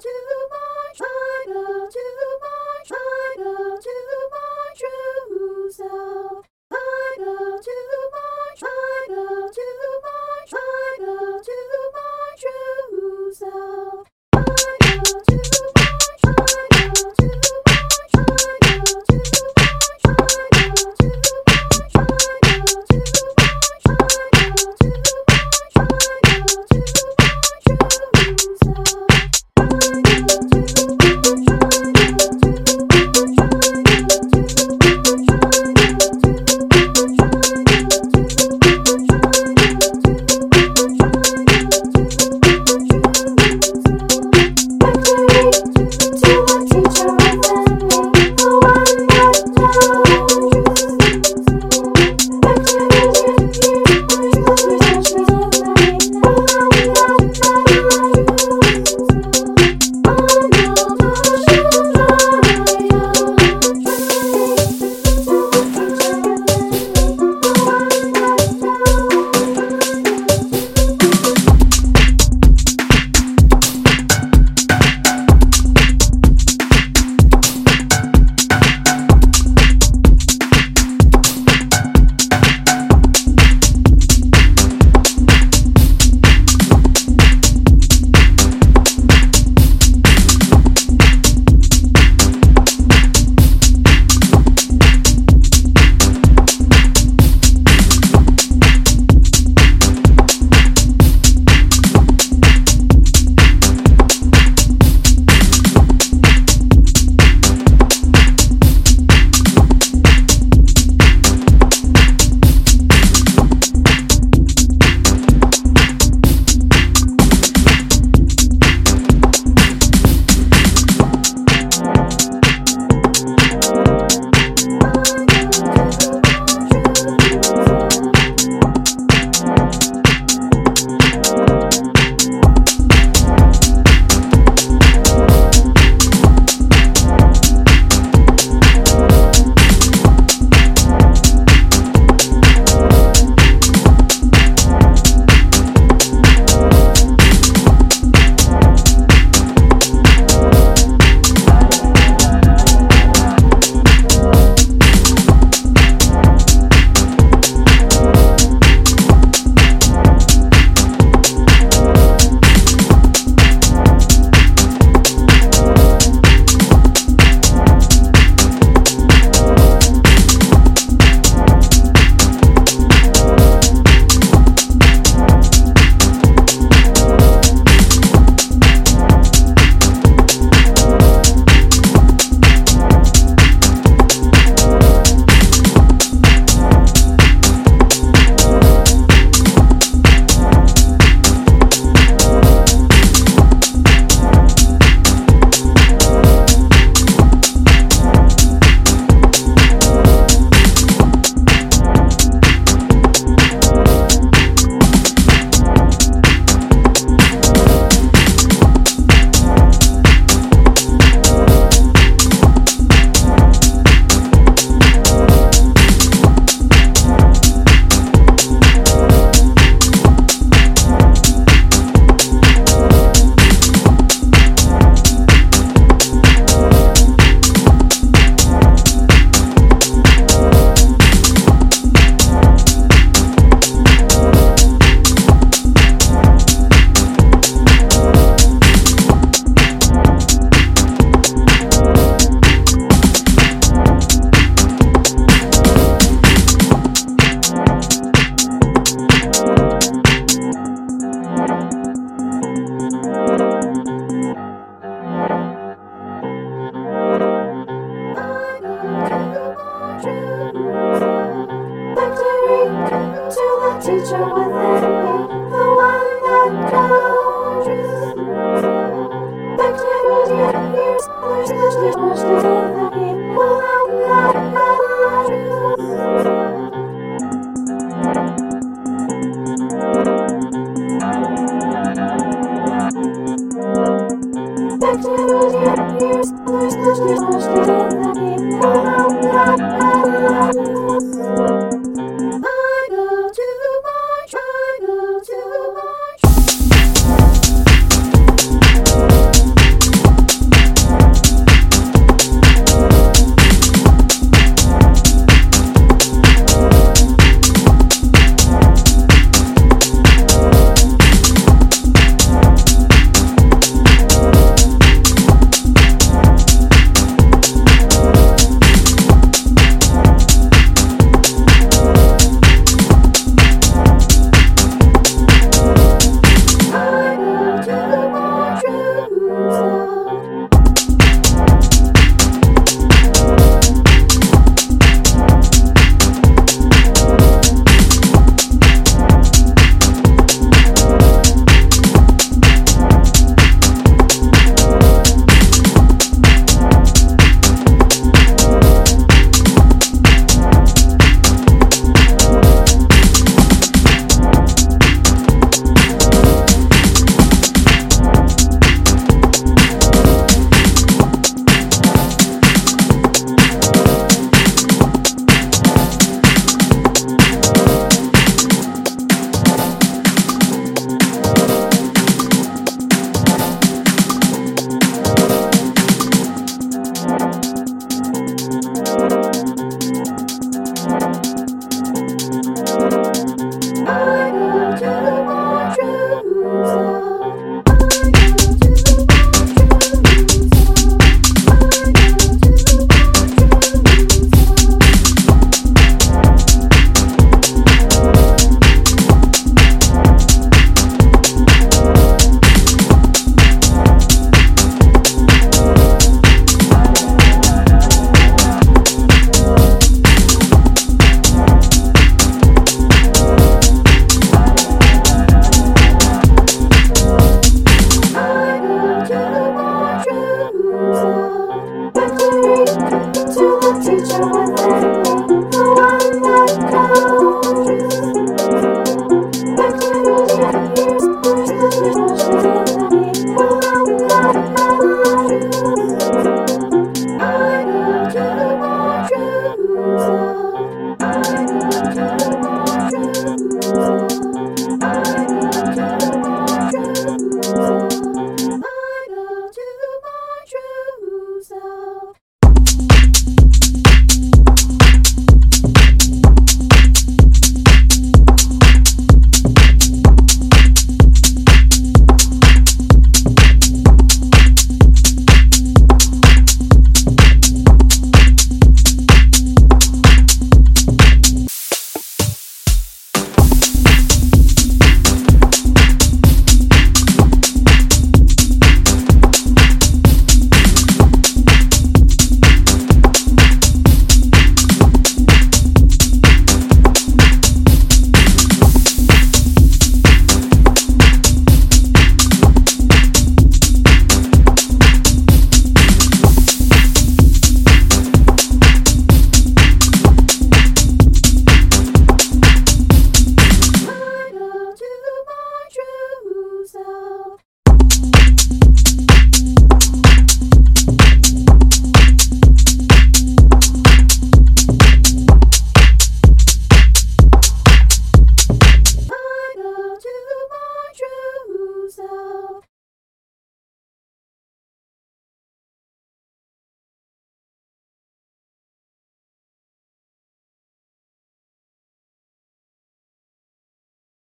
to my, I go to my, I go to my true self. I go to my, I go to my, I go to my true self. I'm just Thank you.